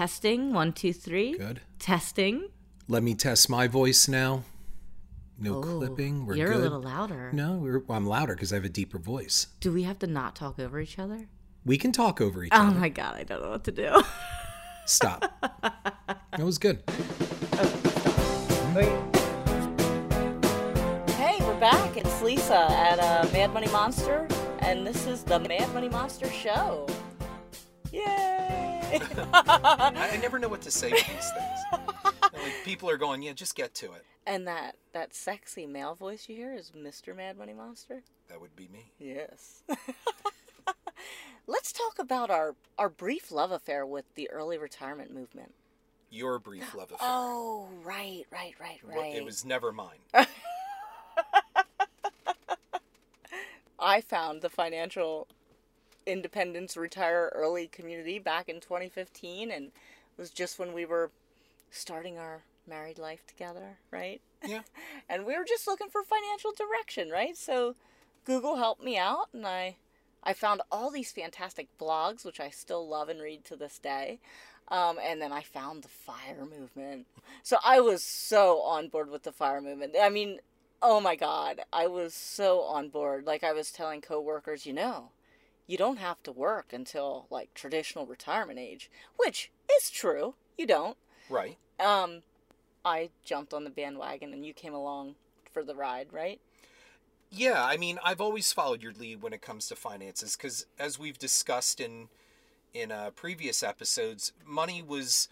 Testing. One, two, three. Good. Testing. Let me test my voice now. No Oh, clipping. We're good. You're good. a little louder. No, we're, well, I'm louder because I have a deeper voice. Do we have to not talk over each other? We can talk over each Oh other. Oh my god, I don't know what to do. Stop. that was good. Hey, we're back. It's Lisa at uh, Mad Money Monster, and this is the Mad Money Monster Show. Yay! I, I never know what to say to these things. like people are going, yeah, just get to it. and that that sexy male voice you hear is Mr. Mad Money Monster. That would be me. Yes. Let's talk about our our brief love affair with the early retirement movement. Your brief love affair. Oh, right, right, right, right. It was never mine. I found the financial independence retire early community back in 2015 and it was just when we were starting our married life together, right? Yeah. and we were just looking for financial direction, right? So Google helped me out and I I found all these fantastic blogs which I still love and read to this day. Um, and then I found the fire movement. So I was so on board with the fire movement. I mean, oh my god, I was so on board. Like I was telling coworkers, you know, you don't have to work until like traditional retirement age, which is true. You don't. Right. Um, I jumped on the bandwagon and you came along for the ride, right? Yeah, I mean, I've always followed your lead when it comes to finances because, as we've discussed in in uh, previous episodes, money was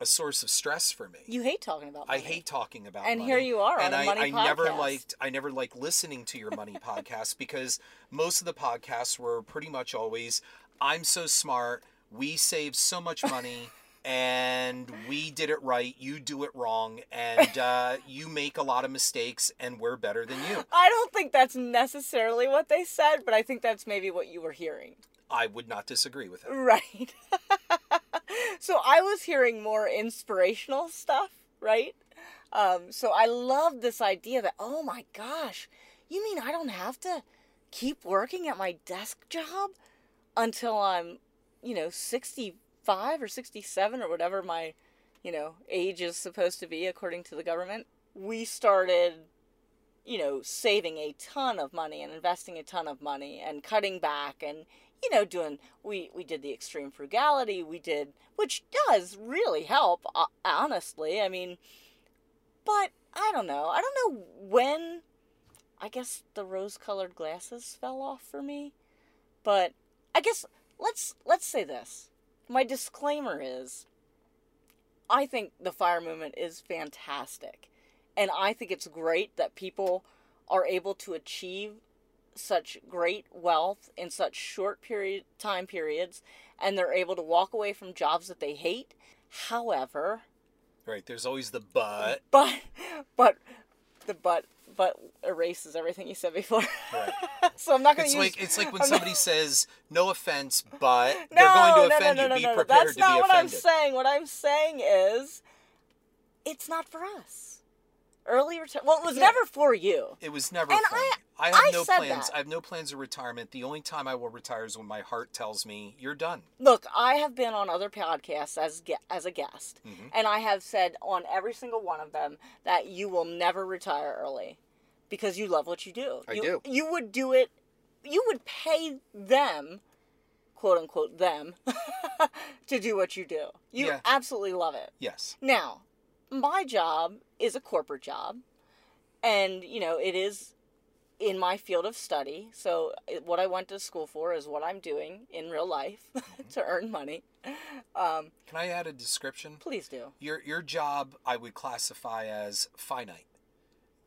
a source of stress for me. You hate talking about. I hate talking about And money. here you are and I, money I never liked I never liked listening to your money podcast because most of the podcasts were pretty much always I'm so smart, we saved so much money and we did it right, you do it wrong, and uh, you make a lot of mistakes and we're better than you. I don't think that's necessarily what they said, but I think that's maybe what you were hearing. I would not disagree with it. Right. so I was hearing more inspirational stuff, right? Um, so I love this idea that, oh my gosh, you mean I don't have to keep working at my desk job until I'm, you know, 65 or 67 or whatever my, you know, age is supposed to be according to the government? We started you know, saving a ton of money and investing a ton of money and cutting back and you know doing we we did the extreme frugality we did which does really help honestly i mean but i don't know. I don't know when i guess the rose colored glasses fell off for me but i guess let's let's say this. My disclaimer is i think the fire movement is fantastic and I think it's great that people are able to achieve such great wealth in such short period time periods and they're able to walk away from jobs that they hate. However, Right, there's always the but. but but the but but erases everything you said before. Right. so I'm not going to use like it's like when I'm not- somebody says no offense, but no, they're going to offend no, no, you. Be no, no. prepared That's to not be what I'm saying. What I'm saying is, it's not for us. Early retirement. Well, it was Yeah. never for you. It was never And. I- I, have I no plans. that. I have no plans of retirement. The only time I will retire is when my heart tells me you're done. Look, I have been on other podcasts as as a guest, Mhm. and I have said on every single one of them that you will never retire early because you love what you do. I you, do. You would do it. You would pay them, quote unquote, them, to do what you do. You Yeah. absolutely love it. Yes. Now, my job is a corporate job, and you know it is in my field of study. So what I went to school for is what I'm doing in real life to earn money. Um, Can I add a description? please do. Your your job I would classify as finite.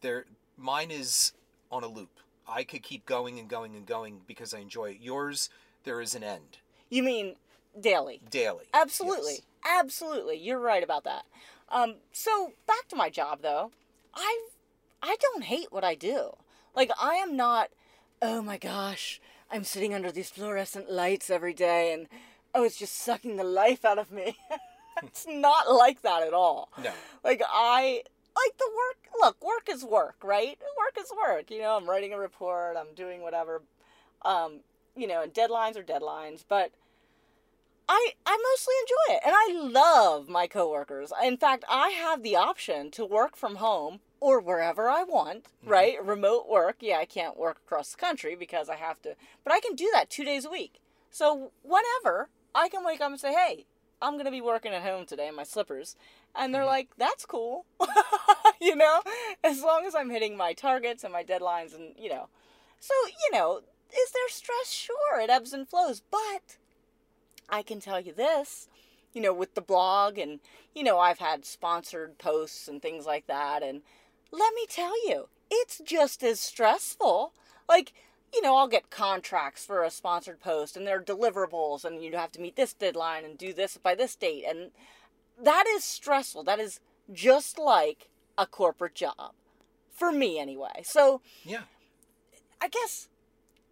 There mine is on a loop. I could keep going and going and going because I enjoy it. Yours there is an end. You mean daily? Daily. Absolutely, Yes. absolutely. You're right about that. Um, so back to my job though, I I don't hate what I do. Like I am not. Oh my gosh, I'm sitting under these fluorescent lights every day, and oh, it's just sucking the life out of me. it's not like that at all. No. Like I like the work. Look, work is work, right? Work is work. You know, I'm writing a report. I'm doing whatever. Um, you know, and deadlines are deadlines, but I I mostly enjoy it, and I love my coworkers. In fact, I have the option to work from home or wherever I want, mm-hmm. right? Remote work. Yeah, I can't work across the country because I have to, but I can do that two days a week. So whenever I can wake up and say, "Hey, I'm gonna be working at home today in my slippers," and they're mm-hmm. like, "That's cool," you know, as long as I'm hitting my targets and my deadlines, and you know, so you know, is there stress? Sure, it ebbs and flows, but I can tell you this, you know, with the blog and, you know, I've had sponsored posts and things like that. And let me tell you, it's just as stressful. Like, you know, I'll get contracts for a sponsored post and they're deliverables and you have to meet this deadline and do this by this date. And that is stressful. That is just like a corporate job. For me, anyway. So, Yeah. I guess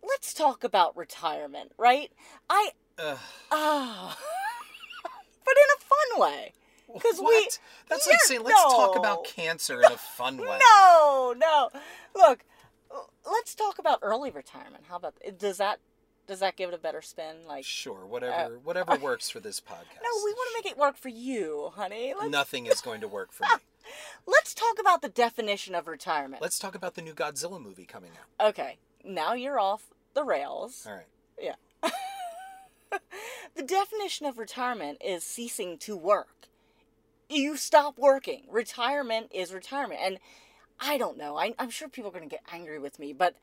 let's talk about retirement, right? I Ugh. Ah, but in a fun way. 'Cause we. That's like saying let's talk about cancer in a fun way. No, no. Look, let's talk about early retirement. How about does that does that give it a better spin? Like, Sure, whatever, whatever works for this podcast. Uh, no, we want to make it work for you, honey. Let's, Nothing is going to work for me. let's talk about the definition of retirement. Let's talk about the new Godzilla movie coming out. Okay, now you're off the rails. All right. Yeah. The definition of retirement is ceasing to work. You stop working. Retirement is retirement. And I don't know. I, I'm sure people are going to get angry with me, but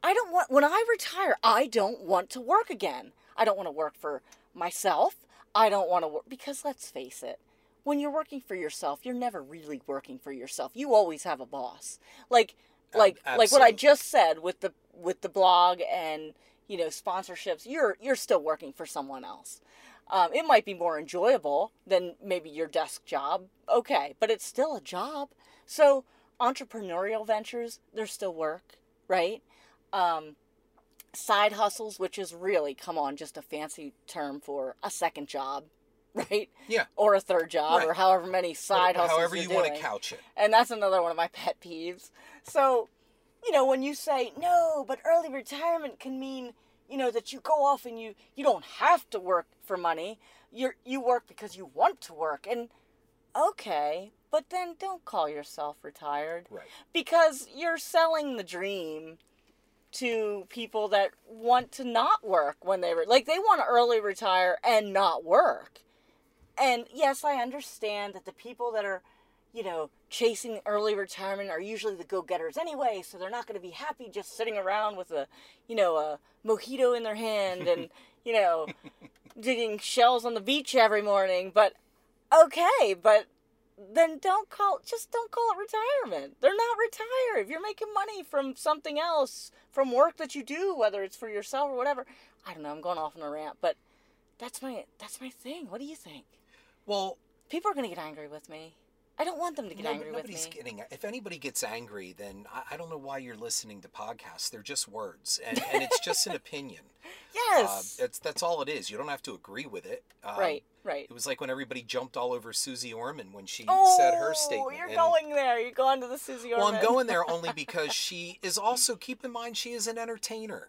I don't want, when I retire, I don't want to work again. I don't want to work for myself. I don't want to work, because let's face it, when you're working for yourself, you're never really working for yourself. You always have a boss. Like, like, like what I just said with the, with the blog and, you know, sponsorships, you're, you're still working for someone else. Um, it might be more enjoyable than maybe your desk job. Okay, but it's still a job. So entrepreneurial ventures, they're still work, right? Um, side hustles, which is really, come on, just a fancy term for a second job, right? Yeah. Or a third job, Right. or however many side hustles However you want to couch it. And that's another one of my pet peeves. So, you know, when you say, no, but early retirement can mean, you know, that you go off and you, you don't have to work for money. You're, you work because you want to work. And okay, but then don't call yourself retired. Right. Because you're selling the dream to people that want to not work when they were like they want to early retire and not work. And yes, I understand that the people that are, you know, chasing early retirement are usually the go-getters anyway, so they're not going to be happy just sitting around with a, you know, a mojito in their hand and, you know, digging shells on the beach every morning, but okay, but then don't call just don't call it retirement. They're not retired. If you're making money from something else, from work that you do, whether it's for yourself or whatever. I don't know, I'm going off on a rant, but that's my that's my thing. What do you think? Well, People are gonna get angry with me. I don't want them to get no, angry with nobody's me. getting. If anybody gets angry, then I, I don't know why you're listening to podcasts. They're just words, and, and it's just an opinion. Yes. Uh, it's that's all it is. You don't have to agree with it. Um, right, right. It was like when everybody jumped all over Susie Orman when she Oh, said her statement. you're and- going there. You're going to the Susie Orman. Well, I'm going there only because she is also. Keep in mind, she is an entertainer.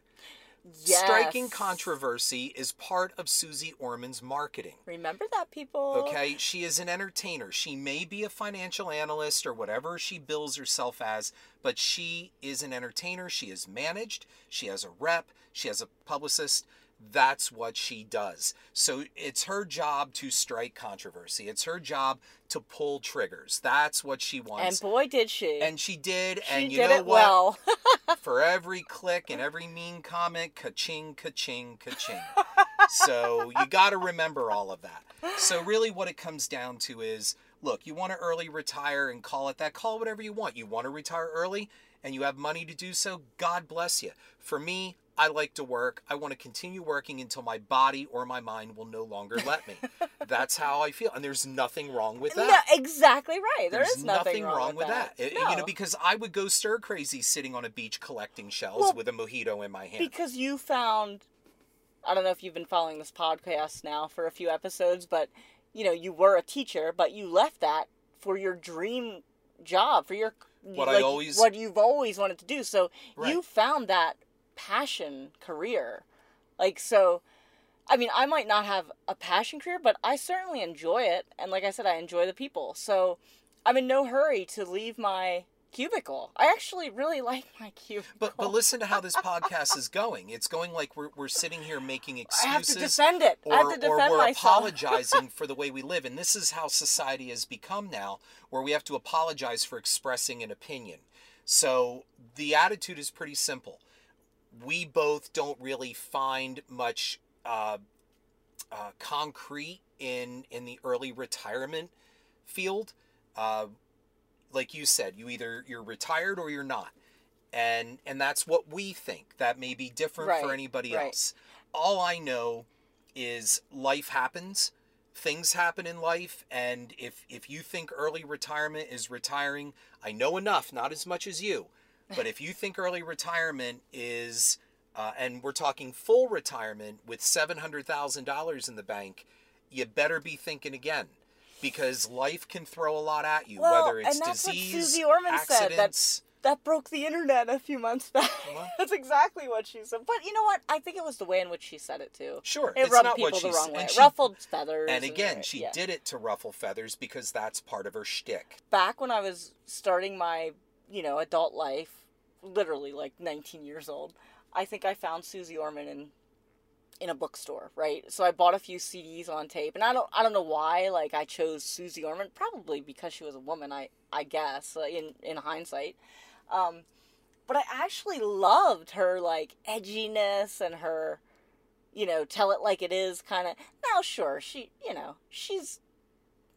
Yes. Striking controversy is part of Susie Orman's marketing. Remember that, people. Okay, she is an entertainer. She may be a financial analyst or whatever she bills herself as, but she is an entertainer. She is managed, she has a rep, she has a publicist. That's what she does. So it's her job to strike controversy. It's her job to pull triggers. That's what she wants. And boy, did she. And she did, she and you did know it what? well. For every click and every mean comment, ka-ching, ka-ching, ka-ching. so you got to remember all of that. So really what it comes down to is, look, you want to early retire and call it that, call whatever you want. You want to retire early and you have money to do so, God bless you. For me, I like to work. I want to continue working until my body or my mind will no longer let me. That's how I feel. And there's nothing wrong with that. No, exactly right. There There's is nothing, wrong, with that. It- No. You know, because I would go stir crazy sitting on a beach collecting shells Well, with a mojito in my hand. because you found I don't know if you've been following this podcast now for a few episodes, but you know, you were a teacher, but you left that for your dream job, for your What I always- what you've always wanted to do. So Right. you found that passion career. Like so I mean, I might not have a passion career, but I certainly enjoy it. And like I said, I enjoy the people. So I'm in no hurry to leave my cubicle. I actually really like my cubicle. But but listen to how this podcast is going. It's going like we're we're sitting here making excuses. I have to defend it. Or, I have to or we're myself. apologizing for the way we live. And this is how society has become now, where we have to apologize for expressing an opinion. So the attitude is pretty simple. We both don't really find much uh, uh, concrete in in the early retirement field. Uh, like you said, you either you're retired or you're not, and and that's what we think. That may be different for anybody right. else. All I know is life happens, things happen in life, and if if you think early retirement is retiring, I know enough, not as much as you, but if you think early retirement is uh, and we're talking full retirement with $700,000 in the bank, you better be thinking again because life can throw a lot at you, Well, whether it's and that's what disease, Susie Orman said, that- accidents. that broke the internet a few months back. What? That's exactly what she said. But you know what? I think it was the way in which she said it too. Sure, It it's rubbed not people what the wrong said. way. And she- ruffled feathers. And again, right, she yeah. did it to ruffle feathers because that's part of her shtick. Back when I was starting my, you know, adult life, literally like 19 years old, I think I found Susie Orman in in a bookstore, right? So I bought a few CDs on tape, and I don't I don't know why like I chose Susie Orman, probably because she was a woman, I I guess, uh, in in hindsight. Um, but I actually loved her like edginess and her you know, tell it like it is kind of. Now, sure, she, you know, she's,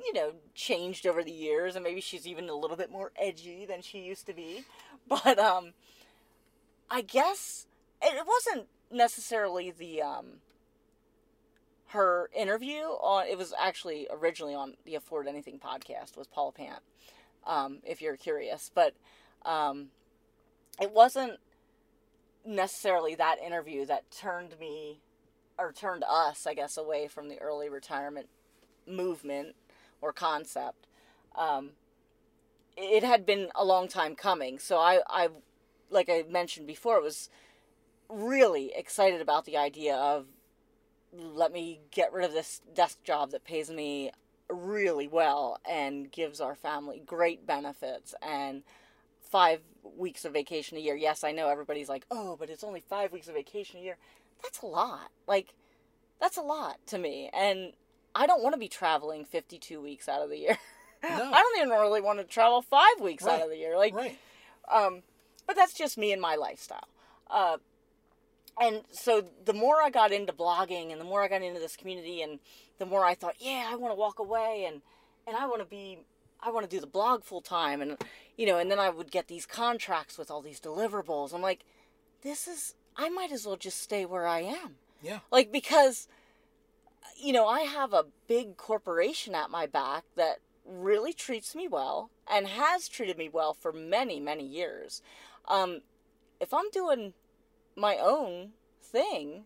you know, changed over the years, and maybe she's even a little bit more edgy than she used to be. But um, I guess it wasn't necessarily the um her interview on. It was actually originally on the Afford Anything podcast with Paula Pant. Um, if you're curious, but um, it wasn't necessarily that interview that turned me or turned us, I guess, away from the early retirement movement or concept. Um, it had been a long time coming, so I, I, like I mentioned before, was really excited about the idea of let me get rid of this desk job that pays me really well and gives our family great benefits and five weeks of vacation a year. Yes, I know everybody's like, oh, but it's only five weeks of vacation a year. That's a lot. Like, that's a lot to me. And I don't want to be traveling 52 weeks out of the year. No. I don't even really want to travel five weeks out of the year. Like, Right. um, but that's just me and my lifestyle. Uh, and so the more I got into blogging and the more I got into this community and the more I thought, yeah, I want to walk away and, and I want to be, I want to do the blog full time. And, you know, and then I would get these contracts with all these deliverables. I'm like, this is, I might as well just stay where I am. Yeah. Like, because, you know, I have a big corporation at my back that really treats me well and has treated me well for many, many years. Um, if I'm doing my own thing,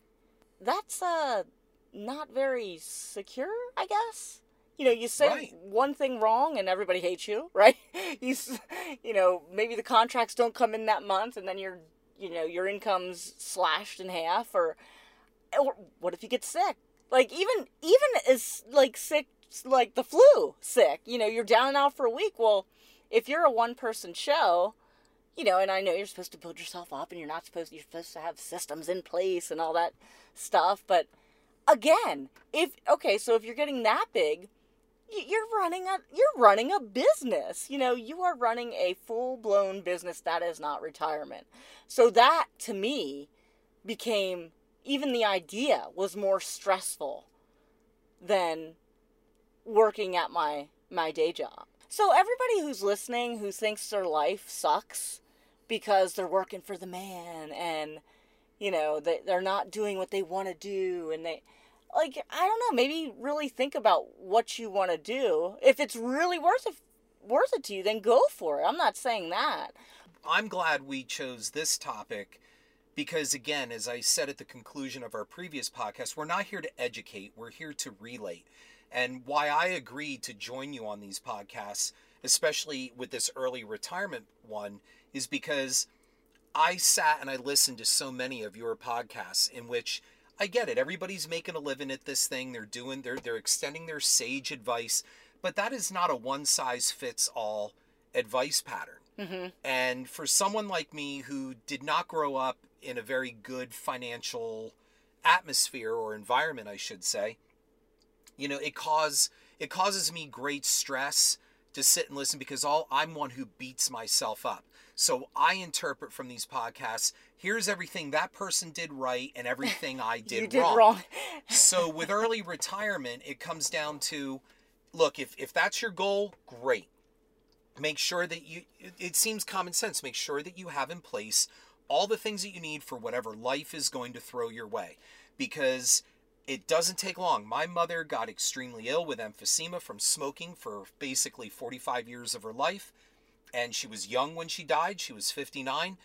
that's uh, not very secure, I guess. You know, you say Right. one thing wrong and everybody hates you, right? You, you know, maybe the contracts don't come in that month, and then your, you know, your income's slashed in half, or, or what if you get sick? Like even even as like sick like the flu sick, you know, you're down and out for a week. Well, if you're a one person show, you know, and I know you're supposed to build yourself up and you're not supposed you're supposed to have systems in place and all that stuff, but again, if okay, so if you're getting that big, you're running a you're running a business. You know, you are running a full-blown business that is not retirement. So that to me became even the idea was more stressful than working at my my day job. So everybody who's listening who thinks their life sucks because they're working for the man and you know they they're not doing what they want to do and they like I don't know maybe really think about what you want to do. If it's really worth it worth it to you then go for it. I'm not saying that. I'm glad we chose this topic because, again, as I said at the conclusion of our previous podcast, we're not here to educate, we're here to relate. And why I agreed to join you on these podcasts, especially with this early retirement one, is because I sat and I listened to so many of your podcasts in which I get it. Everybody's making a living at this thing. They're doing they're they're extending their sage advice, but that is not a one size fits all advice pattern. Mm-hmm. And for someone like me who did not grow up in a very good financial atmosphere or environment, I should say, you know, it cause it causes me great stress to sit and listen because all I'm one who beats myself up. So I interpret from these podcasts, here's everything that person did right and everything I did, did wrong. wrong. so with early retirement, it comes down to look, if if that's your goal, great. Make sure that you it- it seems common sense, make sure that you have in place all the things that you need for whatever life is going to throw your way because it doesn't take long. My mother got extremely ill with emphysema from smoking for basically 45 years of her life and she was young when she died. She was 59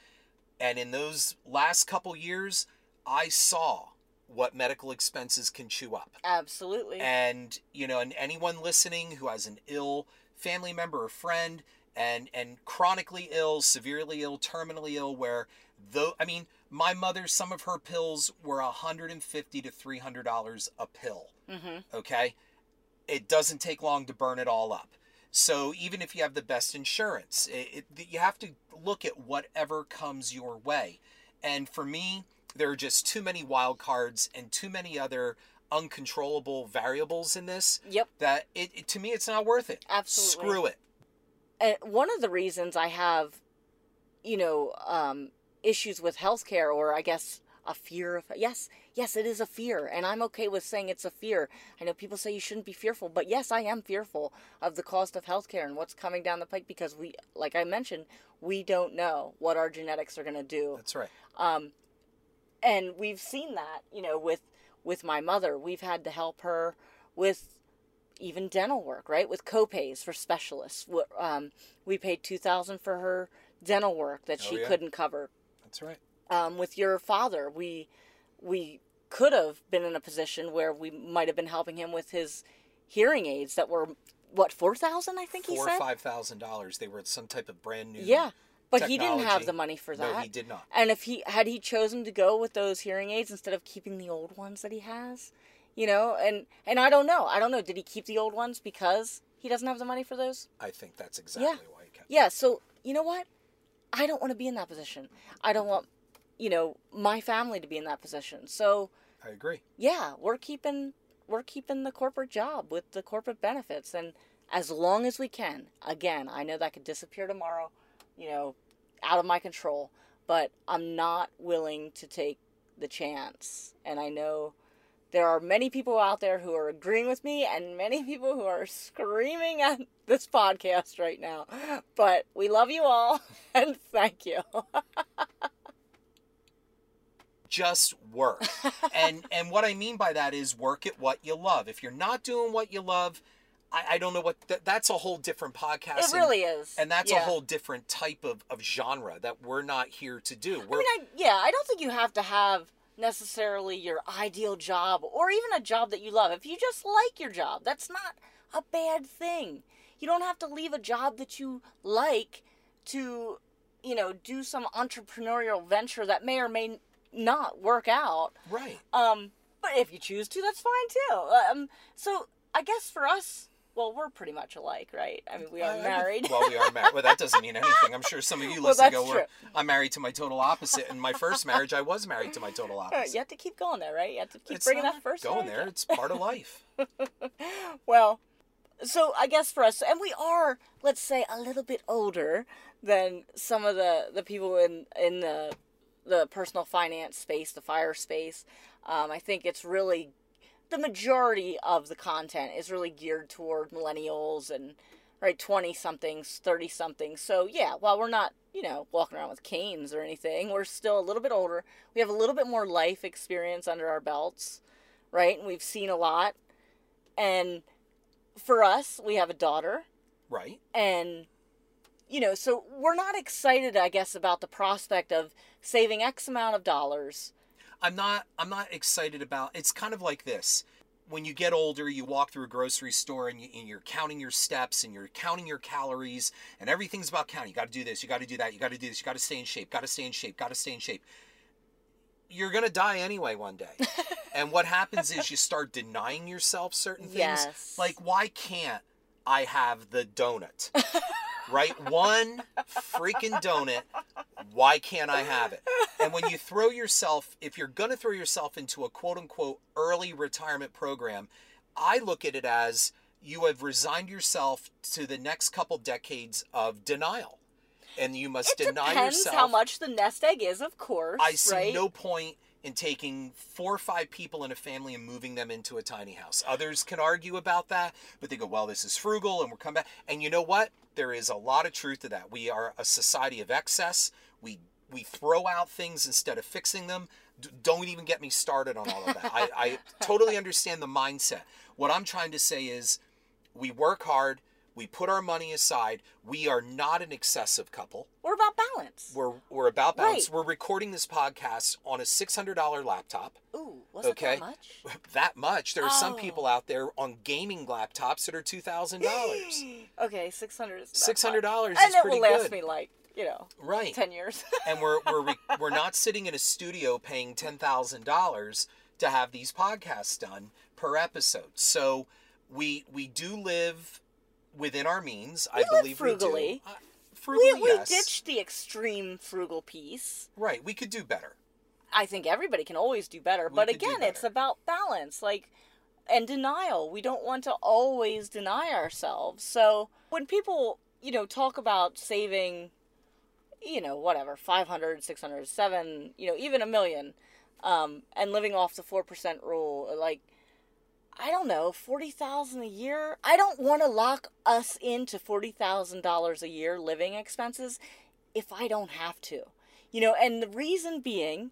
and in those last couple years, I saw what medical expenses can chew up. Absolutely. And you know, and anyone listening who has an ill family member or friend and and chronically ill, severely ill, terminally ill where though I mean, my mother some of her pills were 150 to 300 dollars a pill. mm-hmm. Okay? It doesn't take long to burn it all up. So even if you have the best insurance, it, it, you have to look at whatever comes your way. And for me, there are just too many wild cards and too many other uncontrollable variables in this Yep. that it, it- to me it's not worth it. Absolutely. Screw it. and one of the reasons I have, you know, um, issues with healthcare, or I guess a fear of yes, yes, it is a fear, and I'm okay with saying it's a fear. I know people say you shouldn't be fearful, but yes, I am fearful of the cost of healthcare and what's coming down the pike because we, like I mentioned, we don't know what our genetics are going to do That's right. um, and we've seen that you know with with my mother we've had to help her with even dental work right with copays for specialists um, we paid 2000 for her dental work that Oh, she yeah. couldn't cover That's right. um, with your father we we could have been in a position where we might have been helping him with his hearing aids that were what 4000 i think he Four or said five thousand dollars. They were some type of brand new. yeah but he didn't have the money for that No, he did not. and if he had he chosen to go with those hearing aids instead of keeping the old ones that he has, you know, and and I don't know, I don't know, did he keep the old ones because he doesn't have the money for those? I think that's exactly Yeah. why he kept. Yeah, so you know what? I don't want to be in that position. I don't want, you know, my family to be in that position. So I agree. yeah, we're keeping we're keeping the corporate job with the corporate benefits and as long as we can. Again, I know that could disappear tomorrow, you know, out of my control, but I'm not willing to take the chance. And I know there are many people out there who are agreeing with me and many people who are screaming at this podcast right now. But we love you all and thank you. just work. and and what I mean by that is work at what you love. If you're not doing what you love, I, I don't know what that, that's a whole different podcast. It and- really is. and that's a whole different type of, of genre that we're not here to do. I We're mean, I, yeah, I don't think you have to have necessarily your ideal job or even a job that you love. If you just like your job, that's not a bad thing. You don't have to leave a job that you like to, you know, do some entrepreneurial venture that may or may not work out. right. Um, but if you choose to, that's fine too. Um, so I guess for us, well, we're pretty much alike, right? I mean, we are I- I- married. Well, we are married. Well, that doesn't mean anything. I'm sure some of you Well, listen go, "Well, true. I'm married to my total opposite. In my first marriage, I was married to my total opposite. you have to keep going there, right? You have to keep It's bringing not that first going marriage there. It's part of life. Well, so I guess for us, and we are, let's say, a little bit older than some of the the people in in the the personal finance space, the fire space. Um, I think it's really the majority of the content is really geared toward millennials and right 20 somethings 30 somethings so yeah while we're not you know walking around with canes or anything we're still a little bit older. We have a little bit more life experience under our belts right? And we've seen a lot. And for us we have a daughter. Right. and you know so we're not excited i guess about the prospect of saving x amount of dollars I'm not I'm not excited about it's kind of like this. When you get older, you walk through a grocery store and, you, and you're counting your steps and you're counting your calories and everything's about counting. You got to do this, you got to do that, you got to do this, you got to stay in shape, got to stay in shape, got to stay in shape. You're going to die anyway one day. And what happens is you start denying yourself certain things. Yes. Like, why can't I have the donut? right? One freaking donut. Why can't I have it? And when you throw yourself, if you're going to throw yourself into a quote unquote early retirement program, I look at it as you have resigned yourself to the next couple decades of denial. And you must it deny depends yourself. how much the nest egg is, of course. I see right? no point in taking four or five people in a family and moving them into a tiny house. Others can argue about that, but they go, well, this is frugal and we're coming back. And you know what? There is a lot of truth to that. We are a society of excess. We we throw out things instead of fixing them. D- don't even get me started on all of that. I, I totally understand the mindset. What I'm trying to say is we work hard, we put our money aside, we are not an excessive couple. We're about balance. We're we're about balance. Right. We're recording this podcast on a six hundred dollar laptop. Ooh, was Okay. that much? That much. There are some Oh. people out there on gaming laptops that are two thousand dollars. okay, six hundred is $600 and is it pretty will last good. me like you know Right. ten years. and we're we're re- we're not sitting in a studio paying ten thousand dollars to have these podcasts done per episode. So we we do live within our means. I live believe frugally. we do. Uh, frugally, we we yes. ditched the extreme frugal piece. Right. We could do better. I think everybody can always do better, We but again, it's about balance, like and denial. We don't want to always deny ourselves. So when people, you know, talk about saving, you know, whatever, 500, 600, 7, you know, even a million, um, and living off the 4% rule, like, I don't know, 40,000 a year? I don't want to lock us into $40,000 a year living expenses if I don't have to. You know, and the reason being,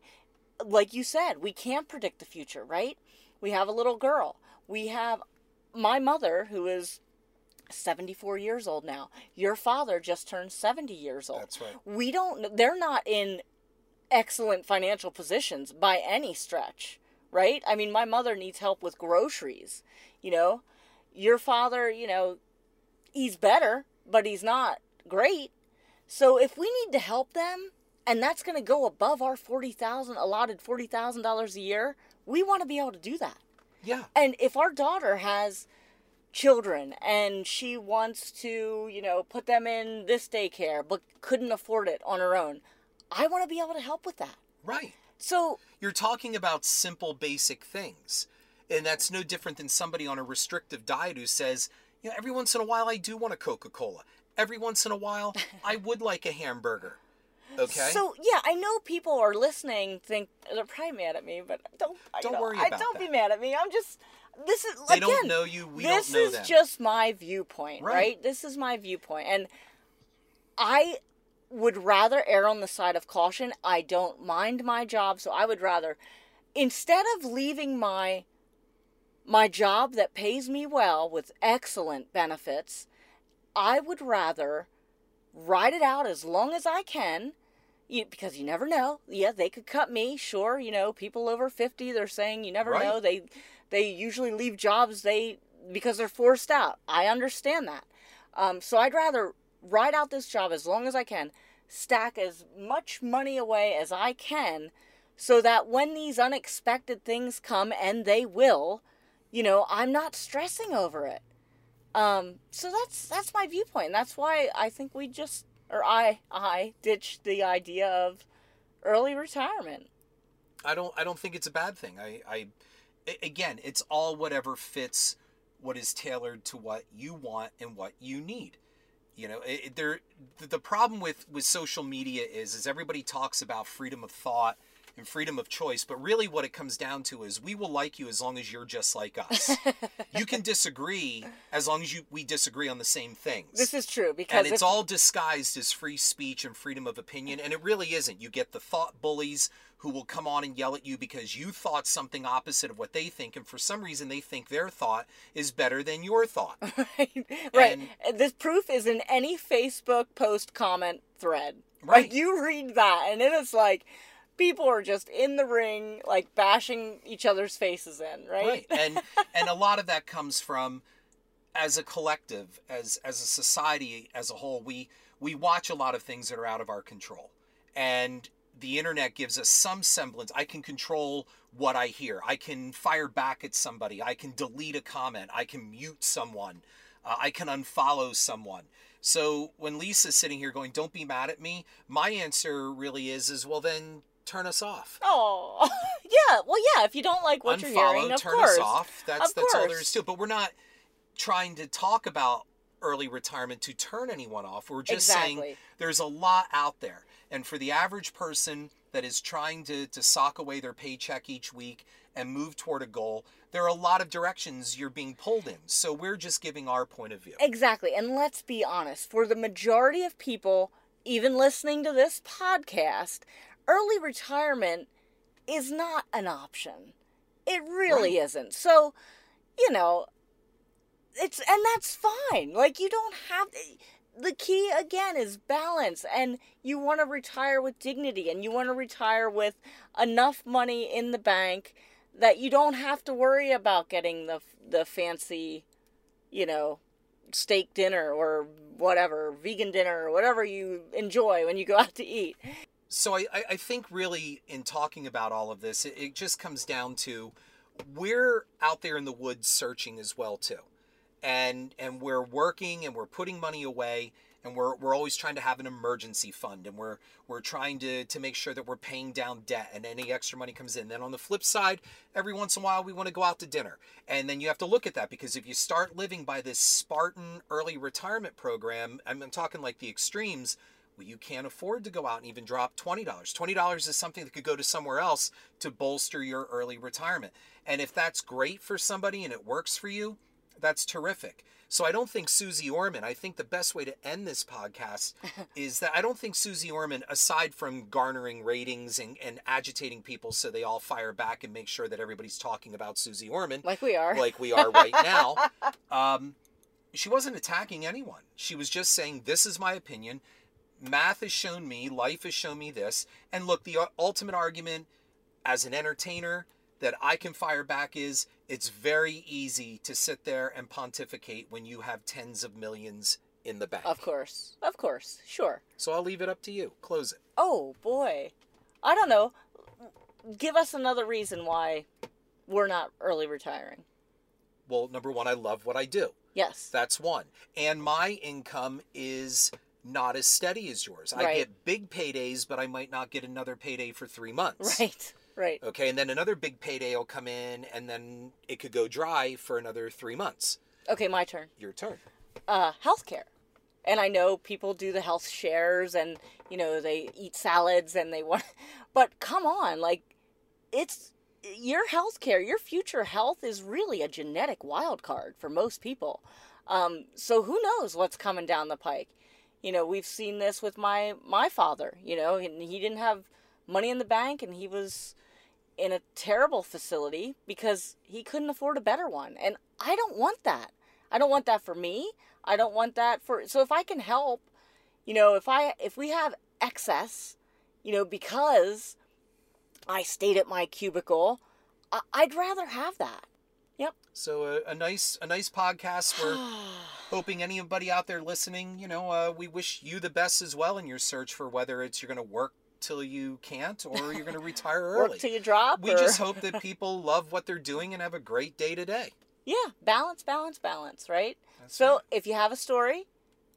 like you said, we can't predict the future, right? We have a little girl. We have my mother, who is 74 years old now. Your father just turned 70 years old. That's right. We don't, they're not in excellent financial positions by any stretch, right? I mean, my mother needs help with groceries, you know? Your father, you know, he's better, but he's not great. So if we need to help them, and that's going to go above our 40,000 allotted $40,000 a year, we want to be able to do that. Yeah. And if our daughter has children and she wants to, you know, put them in this daycare but couldn't afford it on her own, I want to be able to help with that. Right. So, You're talking about simple, basic things. And that's no different than somebody on a restrictive diet who says, you know, every once in a while I do want a Coca Cola. Every once in a while I would like a hamburger. Okay? so yeah, I know people are listening think they're probably mad at me, but don't Don't know, worry I about don't be mad at me. I'm just this is they again, don't know you, we this don't know is them. just my viewpoint, Right. right. This is my viewpoint, and I would rather err on the side of caution. I don't mind my job, so I would rather instead of leaving my my job that pays me well with excellent benefits, I would rather ride it out as long as I can. You, because you never know. Yeah, they could cut me. Sure, you know, people over fifty, they're saying you never Right. know. They they usually leave jobs they because they're forced out. I understand that. Um, so I'd rather ride out this job as long as I can, stack as much money away as I can, so that when these unexpected things come, and they will, you know, I'm not stressing over it. Um, so that's that's my viewpoint. That's why I think we just or I I ditched the idea of early retirement. I don't I don't think it's a bad thing. I, I again, it's all whatever fits what is tailored to what you want and what you need. You know, it, there the- the problem with with social media is is everybody talks about freedom of thought and freedom of choice, but really what it comes down to is we will like you as long as you're just like us. you can disagree as long as you we disagree on the same things. This is true because and it's if- all disguised as free speech and freedom of opinion and it really isn't you get the thought bullies who will come on and yell at you because you thought something opposite of what they think and for some reason they think their thought is better than your thought right, right. And- this proof is in any Facebook post comment thread. Right. Like you read that, and it is like people are just in the ring, like bashing each other's faces in. Right. right and and a lot of that comes from as a collective as as a society as a whole we we watch a lot of things that are out of our control and the internet gives us some semblance. I can control what I hear. I can fire back at somebody. I can delete a comment. I can mute someone. Uh, I can unfollow someone. So when Lisa's sitting here going, "Don't be mad at me," my answer really is, "Is well then turn us off." Oh, yeah. Well, yeah. If you don't like what Unfollow, you're hearing, of turn course. us off. That's Of that's all there is to it. But we're not trying to talk about early retirement to turn anyone off. We're just saying there's a lot out there. And for the average person that is trying to, to sock away their paycheck each week and move toward a goal, there are a lot of directions you're being pulled in. So we're just giving our point of view. Exactly. And let's be honest, for the majority of people, even listening to this podcast, early retirement is not an option. It really isn't. So, you know, it's and that's fine. Like you don't have the key again is balance and you want to retire with dignity and you want to retire with enough money in the bank that you don't have to worry about getting the the fancy you know, steak dinner or whatever, vegan dinner or whatever you enjoy when you go out to eat. So I, I- think really in talking about all of this, it, it just comes down to we're out there in the woods searching as well too, and and we're working and we're putting money away and we're, we're always trying to have an emergency fund and we're we're trying to, to make sure that we're paying down debt and any extra money comes in. Then on the flip side, every once in a while we want to go out to dinner. And then you have to look at that because if you start living by this Spartan early retirement program, I'm, I'm talking like the extremes, well, you can't afford to go out and even drop $20. $20 is something that could go to somewhere else to bolster your early retirement. And if that's great for somebody and it works for you, that's terrific. So I don't think Susie Orman, I think the best way to end this podcast is that I don't think Susie Orman, aside from garnering ratings and, and agitating people so they all fire back and make sure that everybody's talking about Susie Orman, Like we are. like we are right now, um, she wasn't attacking anyone. She was just saying, This is my opinion. Math has shown me, life has shown me this. And look, the ultimate argument as an entertainer that I can fire back is it's very easy to sit there and pontificate when you have tens of millions in the bank. of course. Of course. Sure. So I'll leave it up to you. Close it. Oh boy. I don't know. Give us another reason why we're not early retiring. Well, number one, I love what I do. Yes. That's one. And my income is not as steady as yours. I get big paydays, but I might not get another payday for three months. Right. Right. Okay, and then another big payday will come in, and then it could go dry for another three months. Okay, my turn. Your turn. uh, healthcare. And I know people do the health shares and, you know, they eat salads and they want, but come on, like, it's your healthcare, your future health is really a genetic wild card for most people. Um, so who knows what's coming down the pike? You know, we've seen this with my my father. You know, and he didn't have money in the bank, and he was in a terrible facility because he couldn't afford a better one. And I don't want that. I don't want that for me. I don't want that for so if I can help, you know, if I if we have excess, you know, because I stayed at my cubicle, I, I'd rather have that. Yep. So a, a nice, a nice podcast. We're hoping anybody out there listening, you know, uh, we wish you the best as well in your search for whether it's you're going to work till you can't or you're going to retire early. Work till you drop. we or- just hope that people love what they're doing and have a great day today. Yeah, balance, balance, balance, right? That's so right. if you have a story,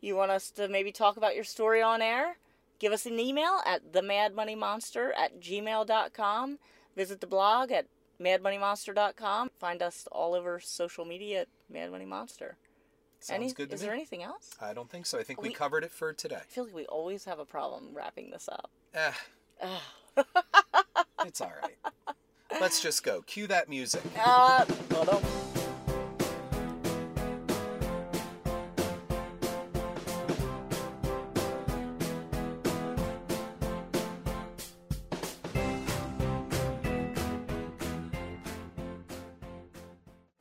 you want us to maybe talk about your story on air, give us an email at themadmoneymonster at gmail.com. Visit the blog at madmoneymonster.com. Find us all over social media at Mad Money Monster. Sounds Any, good to is me. there anything else? I don't think so. I think we, We- covered it for today. I feel like we always have a problem wrapping this up. Eh, it's all right. Let's just go. Cue that music. Uh, ba-dum.